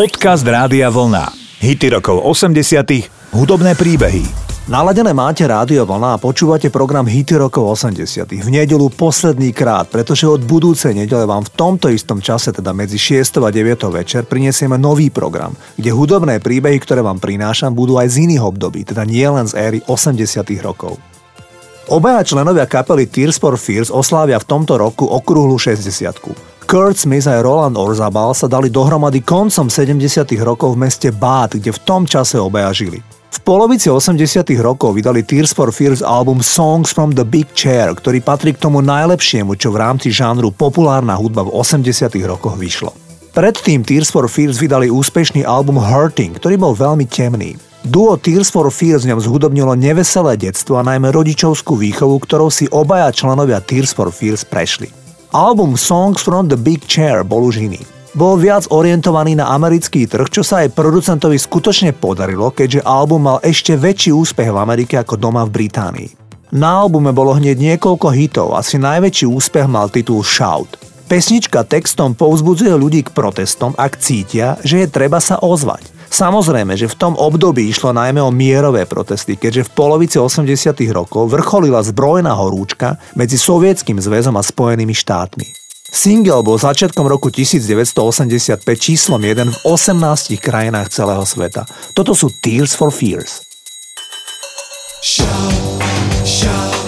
Podcast Rádia Vlna. Hity rokov 80 hudobné príbehy. Naladené máte Rádio Vlna a počúvate program Hity rokov 80 v nedelu posledný krát, pretože od budúcej nedele vám v tomto istom čase, teda medzi 6 a 9 večer, prinesieme nový program, kde hudobné príbehy, ktoré vám prinášam, budú aj z iných období, teda nie len z éry 80 rokov. Obaja členovia kapely Tears for Fears oslávia v tomto roku okrúhlu 60 Kurt Smith a Roland Orzabal sa dali dohromady koncom 70. rokov v meste Bath, kde v tom čase obaja žili. V polovici 80. rokov vydali Tears for Fears album Songs from the Big Chair, ktorý patrí k tomu najlepšiemu, čo v rámci žánru populárna hudba v 80. rokoch vyšlo. Predtým Tears for Fears vydali úspešný album Hurting, ktorý bol veľmi temný. Duo Tears for Fears ňom zhudobnilo neveselé detstvo a najmä rodičovskú výchovu, ktorou si obaja členovia Tears for Fears prešli. Album Songs from the Big Chair bol už iný. Bol viac orientovaný na americký trh, čo sa aj producentovi skutočne podarilo, keďže album mal ešte väčší úspech v Amerike ako doma v Británii. Na albume bolo hneď niekoľko hitov, asi najväčší úspech mal titul Shout. Pesnička textom povzbudzuje ľudí k protestom, ak cítia, že je treba sa ozvať. Samozrejme, že v tom období išlo najmä o mierové protesty, keďže v polovici 80. rokov vrcholila zbrojná horúčka medzi Sovietským zväzom a Spojenými štátmi. Single bol začiatkom roku 1985 číslom 1 v 18 krajinách celého sveta. Toto sú Tears for Fears. Shout, shout.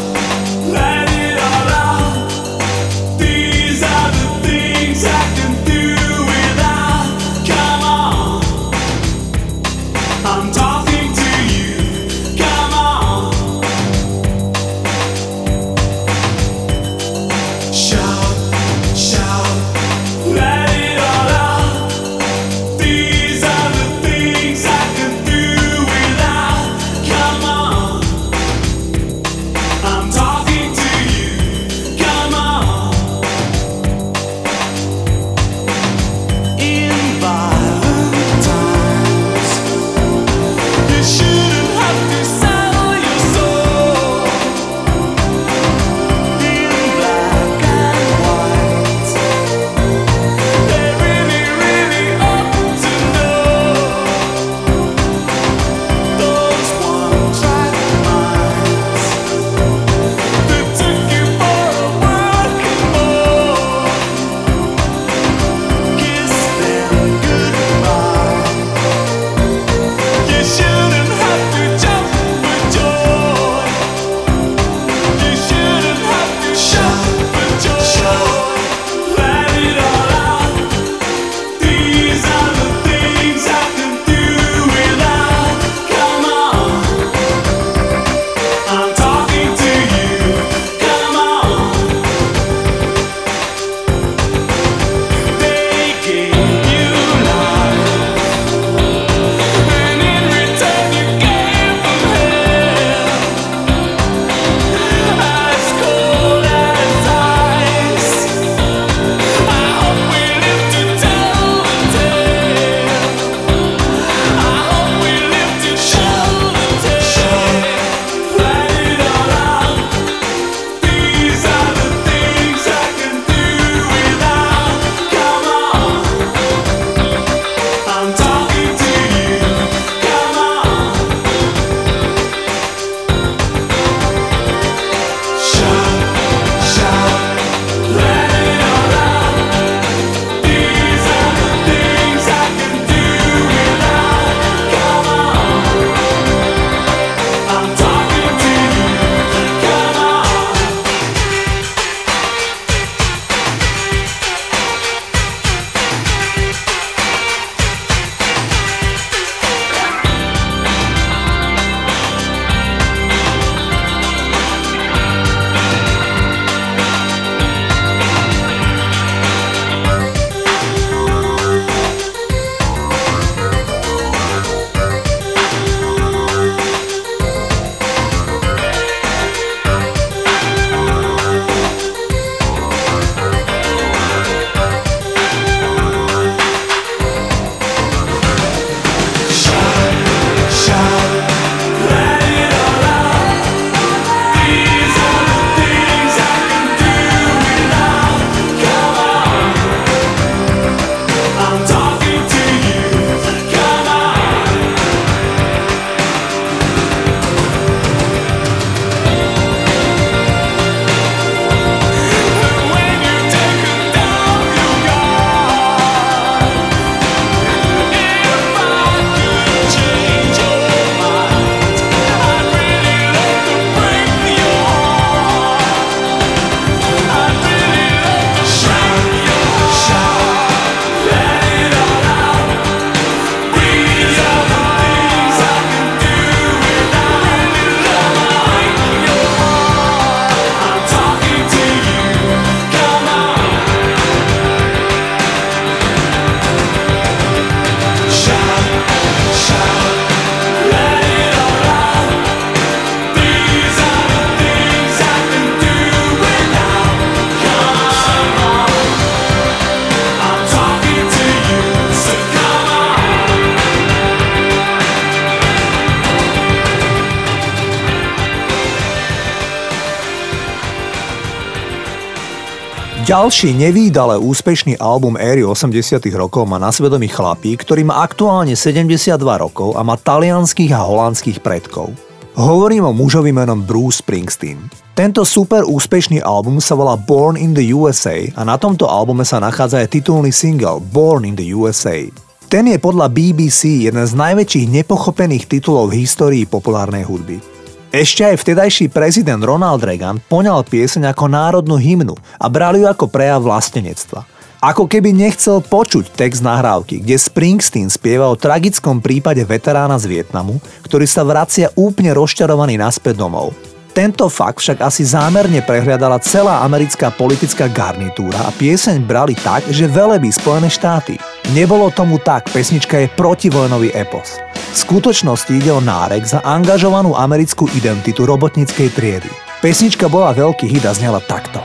Ďalší nevýdale úspešný album éry 80 rokov má na svedomí chlapík, ktorý má aktuálne 72 rokov a má talianských a holandských predkov. Hovorím o mužovi menom Bruce Springsteen. Tento super úspešný album sa volá Born in the USA a na tomto albume sa nachádza aj titulný single Born in the USA. Ten je podľa BBC jeden z najväčších nepochopených titulov v histórii populárnej hudby. Ešte aj vtedajší prezident Ronald Reagan poňal pieseň ako národnú hymnu a bral ju ako prejav vlastenectva. Ako keby nechcel počuť text nahrávky, kde Springsteen spieva o tragickom prípade veterána z Vietnamu, ktorý sa vracia úplne rozčarovaný naspäť domov. Tento fakt však asi zámerne prehliadala celá americká politická garnitúra a pieseň brali tak, že velebí Spojené štáty. Nebolo tomu tak, pesnička je protivojnový epos. V skutočnosti ide o nárek za angažovanú americkú identitu robotníckej triedy. Pesnička bola veľký hit a znela takto.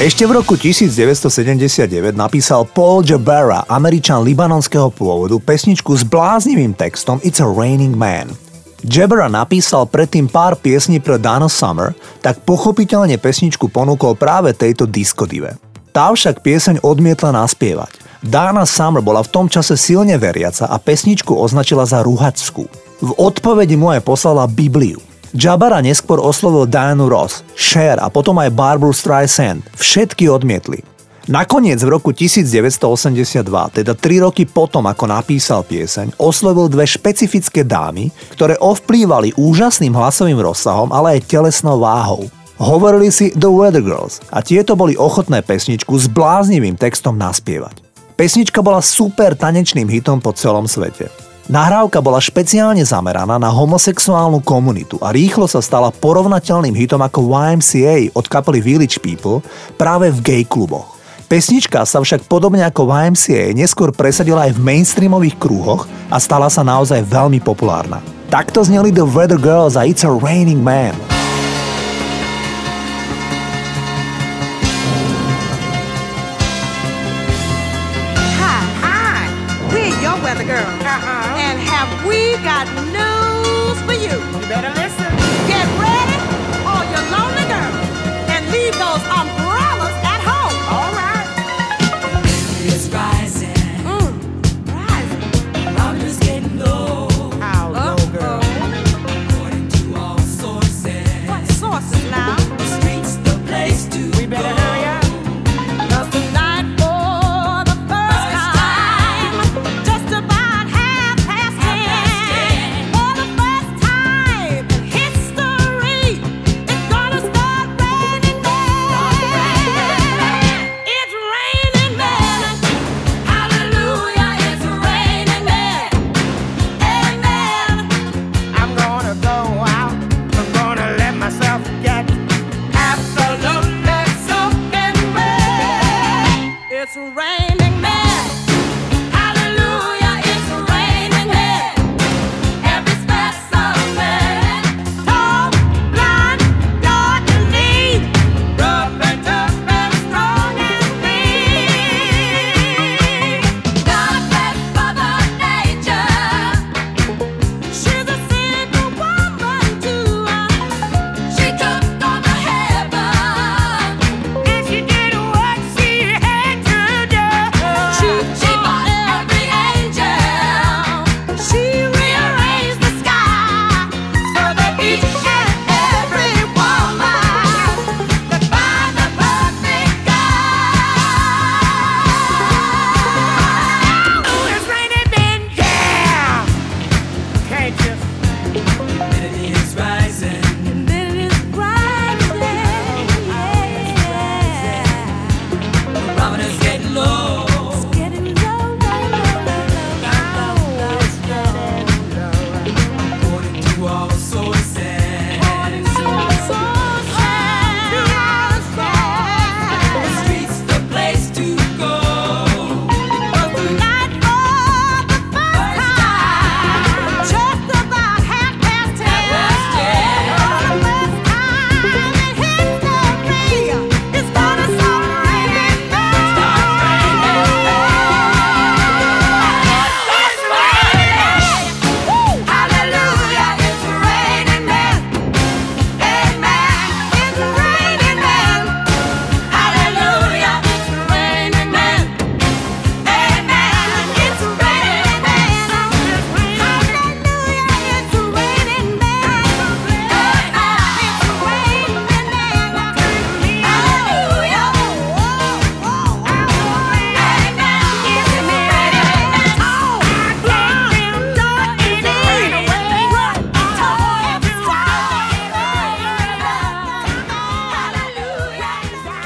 Ešte v roku 1979 napísal Paul Jabara, američan libanonského pôvodu, pesničku s bláznivým textom It's a Raining Man. Jabara napísal predtým pár piesní pre Dana Summer, tak pochopiteľne pesničku ponúkol práve tejto diskodive. Tá však pieseň odmietla naspievať. Dana Summer bola v tom čase silne veriaca a pesničku označila za ruhačskú. V odpovedi mu poslala Bibliu. Jabara neskôr oslovil Dianu Ross, Cher a potom aj Barbara Streisand. Všetky odmietli. Nakoniec v roku 1982, teda 3 roky potom, ako napísal pieseň, oslovil dve špecifické dámy, ktoré ovplývali úžasným hlasovým rozsahom, ale aj telesnou váhou. Hovorili si The Weather Girls a tieto boli ochotné pesničku s bláznivým textom naspievať. Pesnička bola super tanečným hitom po celom svete. Nahrávka bola špeciálne zameraná na homosexuálnu komunitu a rýchlo sa stala porovnateľným hitom ako YMCA od kapely Village People práve v gay kluboch. Pesnička sa však podobne ako YMCA neskôr presadila aj v mainstreamových krúhoch a stala sa naozaj veľmi populárna. Takto zneli The Weather Girls a It's a Raining Man.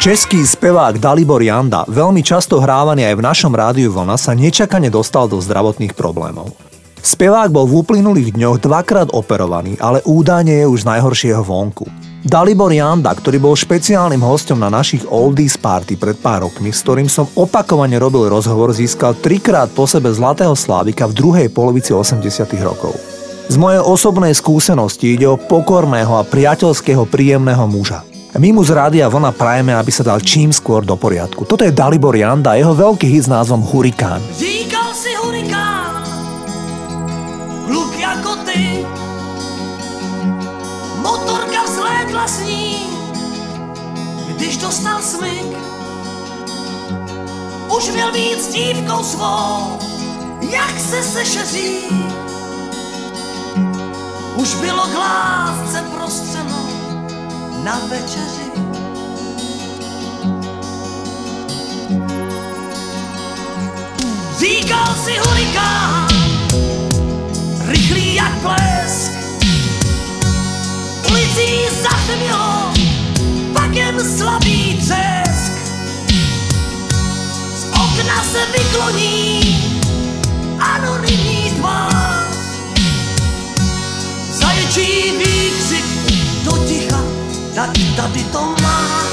Český spevák Dalibor Janda, veľmi často hrávaný aj v našom rádiu Vlna, sa nečakane dostal do zdravotných problémov. Spevák bol v uplynulých dňoch dvakrát operovaný, ale údajne je už z najhoršieho vonku. Dalibor Janda, ktorý bol špeciálnym hostom na našich Oldies Party pred pár rokmi, s ktorým som opakovane robil rozhovor, získal trikrát po sebe Zlatého Slávika v druhej polovici 80 rokov. Z mojej osobnej skúsenosti ide o pokorného a priateľského príjemného muža. My mu z rádia Vlna prajeme, aby sa dal čím skôr do poriadku. Toto je Dalibor Janda a jeho veľký hit s názvom Hurikán. Říkal si hurikán, hluk jako ty, motorka vzlétla s ní, když dostal smyk. Už měl být s dívkou svou, jak se sešeří. Už bylo k lásce prostřeno na večeři. Říkal si hurikán, rychlý jak blesk. Ulicí zatmělo, pak jen slabý třesk. Z okna se vykloní anonymní tvář. Zaječí ticha, tak tady to máš.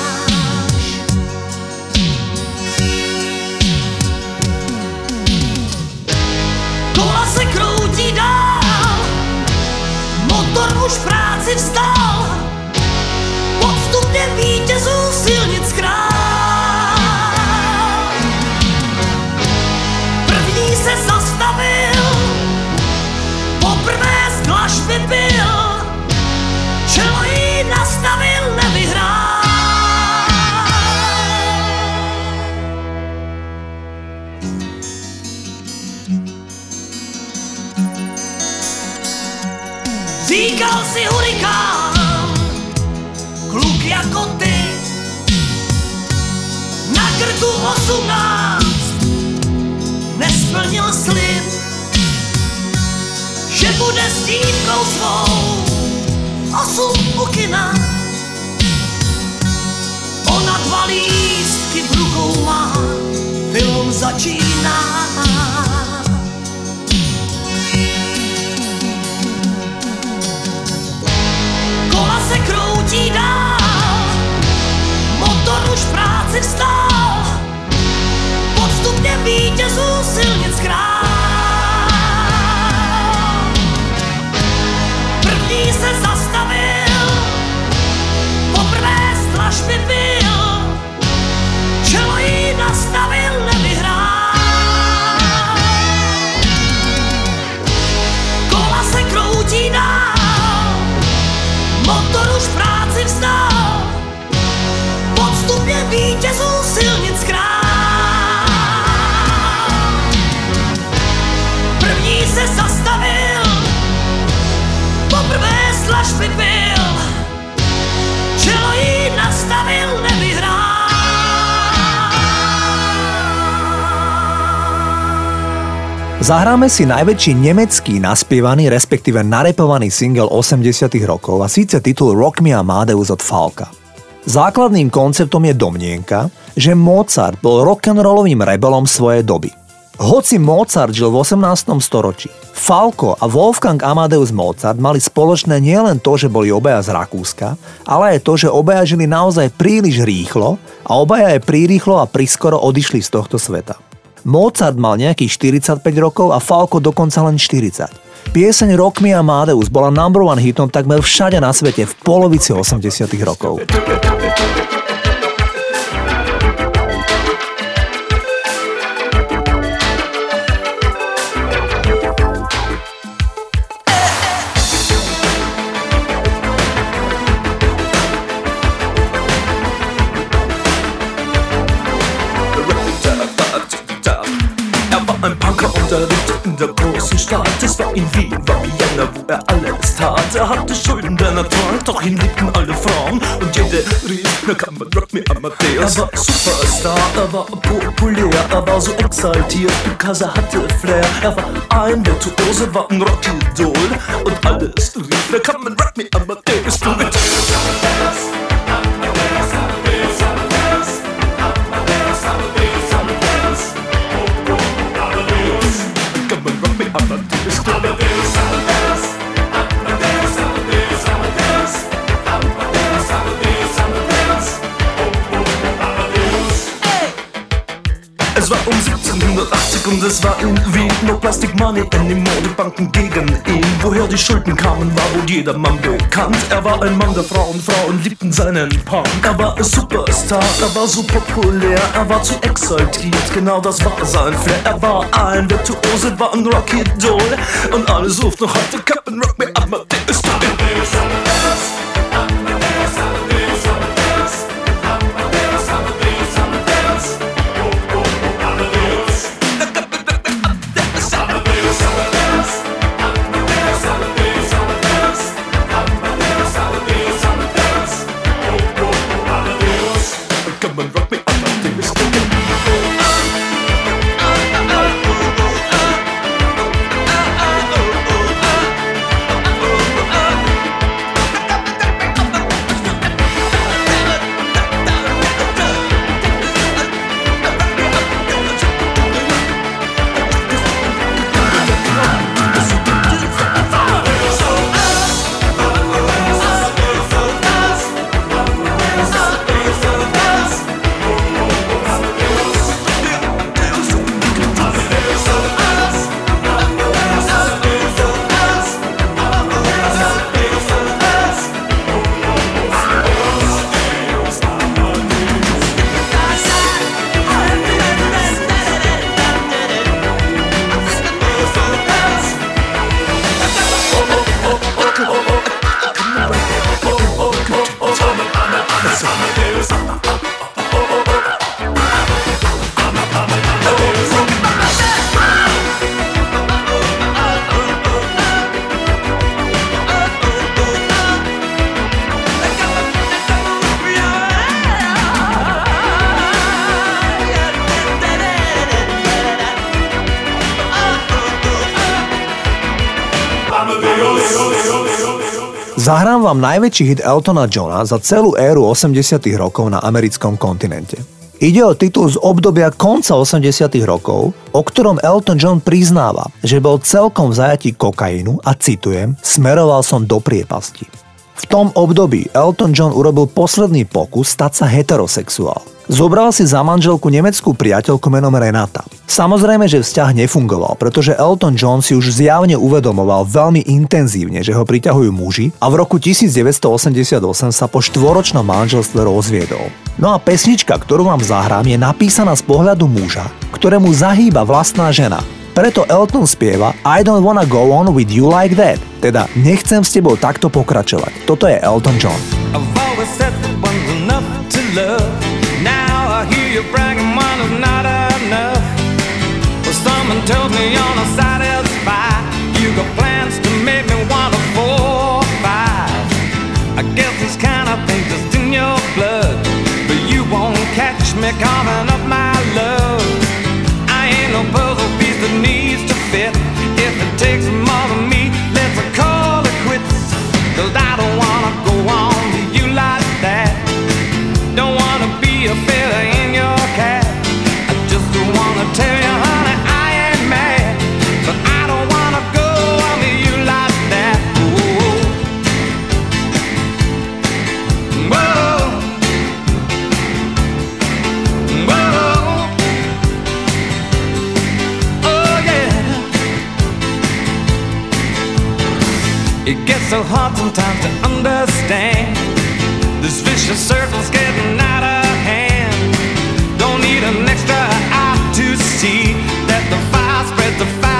18 nesplnil slib, že bude s dívkou svou osud u kina. Ona dva lístky v rukou má, film začíná. Kola se kroutí dál, Zahráme si najväčší nemecký naspievaný, respektíve narepovaný single 80 rokov a síce titul Rock Me Amadeus od Falka. Základným konceptom je domnienka, že Mozart bol rock'n'rollovým rebelom svojej doby. Hoci Mozart žil v 18. storočí, Falco a Wolfgang Amadeus Mozart mali spoločné nielen to, že boli obaja z Rakúska, ale aj to, že obaja žili naozaj príliš rýchlo a obaja aj prírýchlo a priskoro odišli z tohto sveta. Mozart mal nejakých 45 rokov a Falco dokonca len 40. Pieseň Rock Me Amadeus bola number one hitom takmer všade na svete v polovici 80 rokov. In Wien, war Vienna, wo er alles tat. Er hatte Schulden, denn er trank, doch ihn liebten alle Frauen. Und jede rief, na kann man Rock me Amadeus. Er war Superstar, er war populär, er war so exaltiert, because er hatte Flair. Er war ein Virtuose, war ein Rockidol. Und alles rief, na kann man Rock me Amadeus. Du mit 180 und es war irgendwie no Plastic Money anymore. Die Banken gegen ihn. Woher die Schulden kamen, war wohl jedermann bekannt. Er war ein Mann der Frauen, Frauen liebten seinen Punk. Er war ein Superstar, er war so populär, er war zu exaltiert. Genau das war sein Flair. Er war ein Virtuose, war ein Rocky Doll. Und alle suchten noch heute Captain Rock, mir ab, ist vám najväčší hit Eltona Johna za celú éru 80 rokov na americkom kontinente. Ide o titul z obdobia konca 80 rokov, o ktorom Elton John priznáva, že bol celkom v zajatí kokainu a citujem, smeroval som do priepasti. V tom období Elton John urobil posledný pokus stať sa heterosexuál. Zobral si za manželku nemeckú priateľku menom Renata. Samozrejme, že vzťah nefungoval, pretože Elton John si už zjavne uvedomoval veľmi intenzívne, že ho priťahujú muži a v roku 1988 sa po štvoročnom manželstve rozviedol. No a pesnička, ktorú vám zahrám, je napísaná z pohľadu muža, ktorému zahýba vlastná žena. Preto Elton spieva I don't wanna go on with you like that, teda nechcem s tebou takto pokračovať. Toto je Elton John. I've always said enough to love hear you bragging one is not enough. Well, someone tells me you're not so hard sometimes to understand. This vicious circle's getting out of hand. don't need an extra eye to see that the fire spreads faster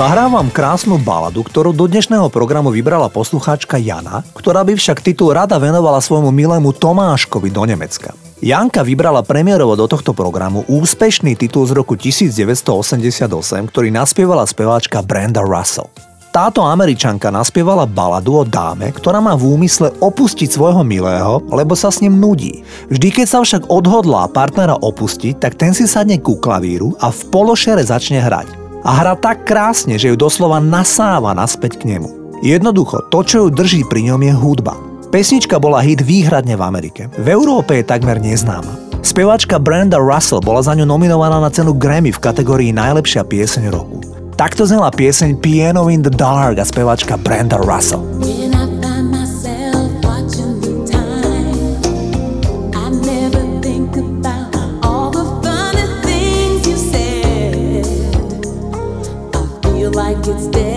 Zahrávam krásnu baladu, ktorú do dnešného programu vybrala poslucháčka Jana, ktorá by však titul rada venovala svojmu milému Tomáškovi do Nemecka. Janka vybrala premiérovo do tohto programu úspešný titul z roku 1988, ktorý naspievala speváčka Brenda Russell. Táto američanka naspievala baladu o dáme, ktorá má v úmysle opustiť svojho milého, lebo sa s ním nudí. Vždy, keď sa však odhodlá partnera opustiť, tak ten si sadne ku klavíru a v pološere začne hrať. A hra tak krásne, že ju doslova nasáva naspäť k nemu. Jednoducho, to, čo ju drží pri ňom je hudba. Pesnička bola hit výhradne v Amerike. V Európe je takmer neznáma. Speváčka Brenda Russell bola za ňu nominovaná na cenu Grammy v kategórii Najlepšia pieseň roku. Takto znela pieseň Piano in the Dark a speváčka Brenda Russell. It's dead.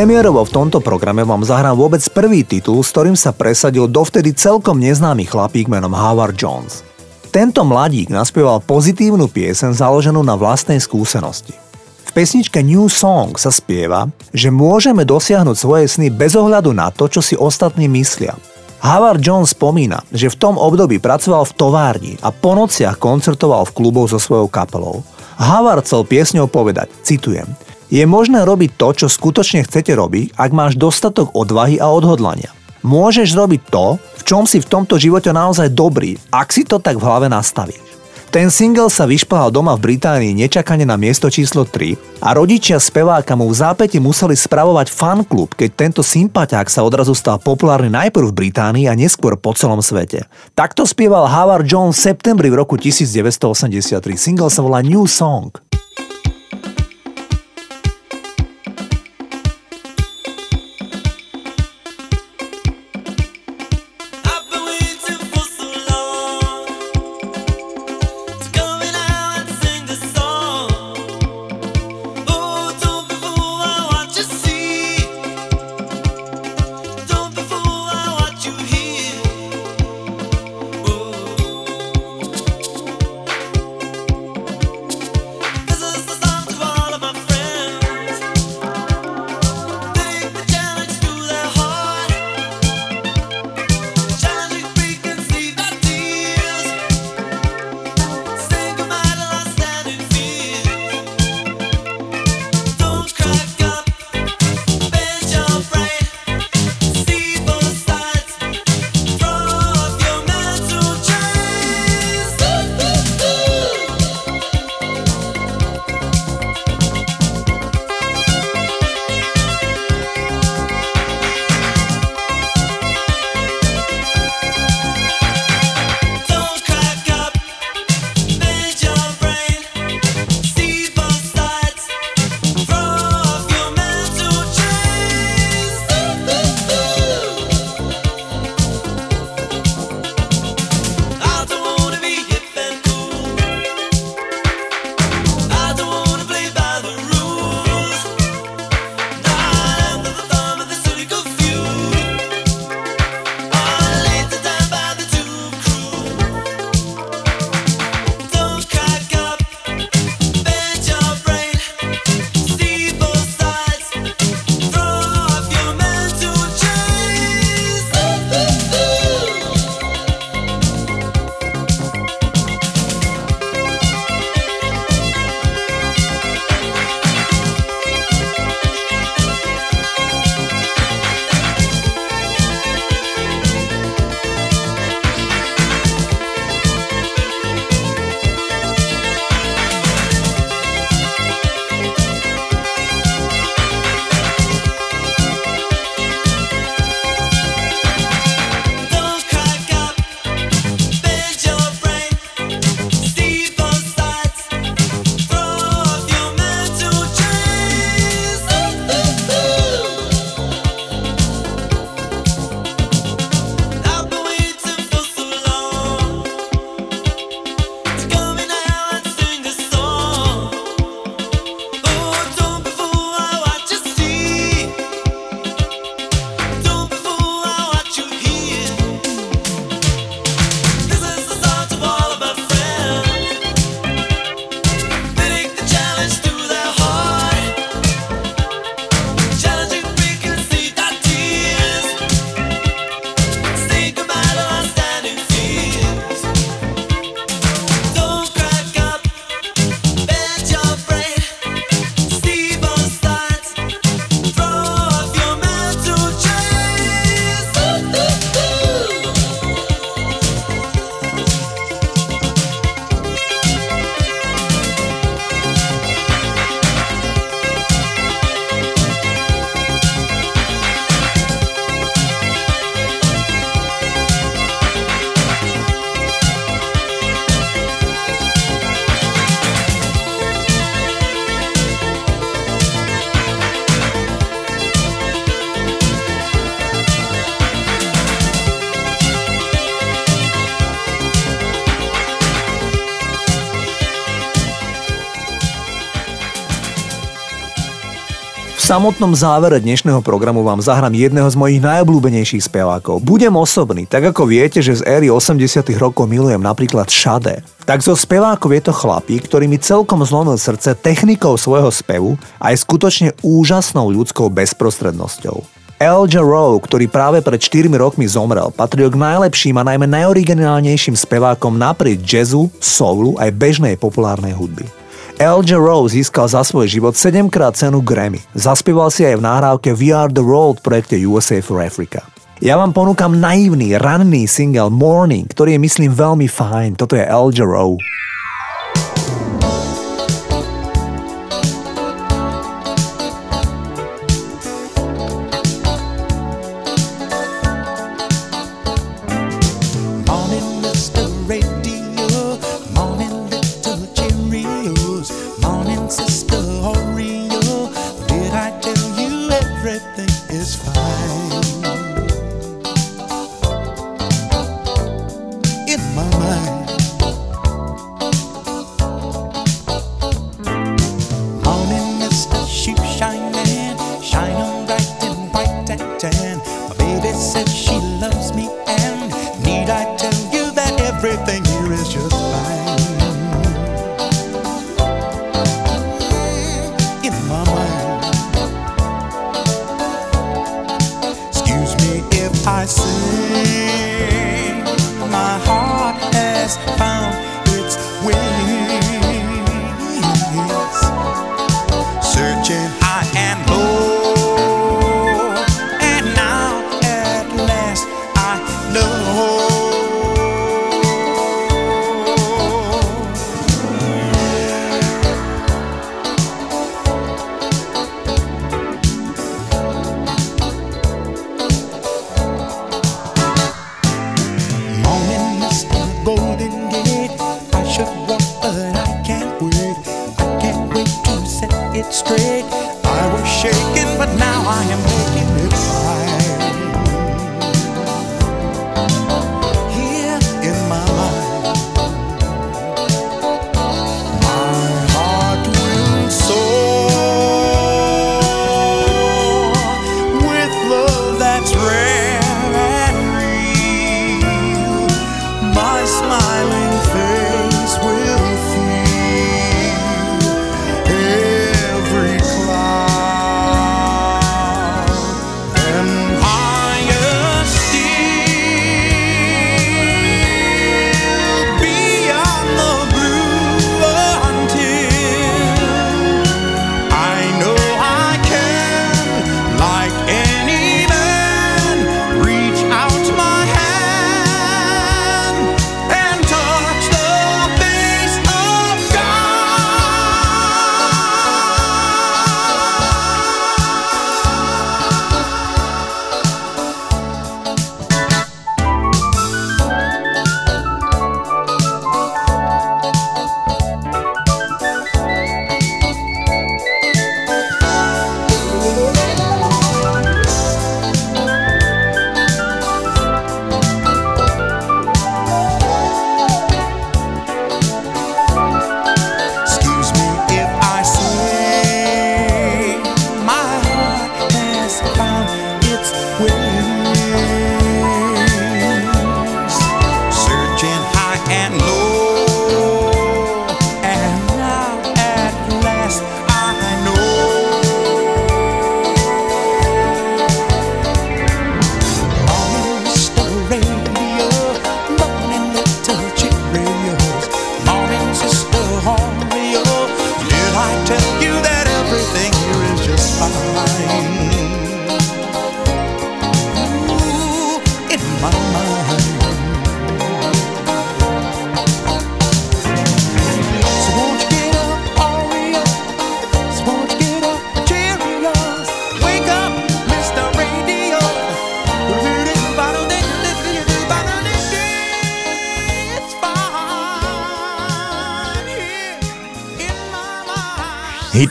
Premiérovo v tomto programe vám zahrám vôbec prvý titul, s ktorým sa presadil dovtedy celkom neznámy chlapík menom Howard Jones. Tento mladík naspieval pozitívnu piesen založenú na vlastnej skúsenosti. V pesničke New Song sa spieva, že môžeme dosiahnuť svoje sny bez ohľadu na to, čo si ostatní myslia. Howard Jones spomína, že v tom období pracoval v továrni a po nociach koncertoval v kluboch so svojou kapelou. Howard chcel piesňou povedať, citujem, Je možné robiť to, čo skutočne chcete robiť, ak máš dostatok odvahy a odhodlania. Môžeš robiť to, v čom si v tomto živote naozaj dobrý, ak si to tak v hlave nastavíš. Ten single sa vyšplhal doma v Británii nečakane na miesto číslo 3 a rodičia speváka mu v zápäti museli spravovať fanklub, keď tento sympatiák sa odrazu stal populárny najprv v Británii a neskôr po celom svete. Takto spieval Howard Jones v septembri v roku 1983. Single sa volá New Song. Samotnom závere dnešného programu vám zahrám jedného z mojich najobľúbenejších spevákov. Budem osobný, tak ako viete, že z éry 80 rokov milujem napríklad Šade. Tak zo spevákov je to chlapík, ktorý mi celkom zlomil srdce technikou svojho spevu a aj skutočne úžasnou ľudskou bezprostrednosťou. El Jarreau, ktorý práve pred 4 rokmi zomrel, patril k najlepším a najmä najoriginálnejším spevákom naprieč jazzu, soulu aj bežnej populárnej hudby. LJ Rose získal za svoj život 7 krát cenu Grammy. Zaspieval si aj v nahrávke We Are The World v projekte USA for Africa. Ja vám ponúkam naivný, ranný single Morning, ktorý je myslím veľmi fajn. Toto je LJ Rose.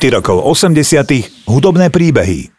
rokov 80. hudobné príbehy.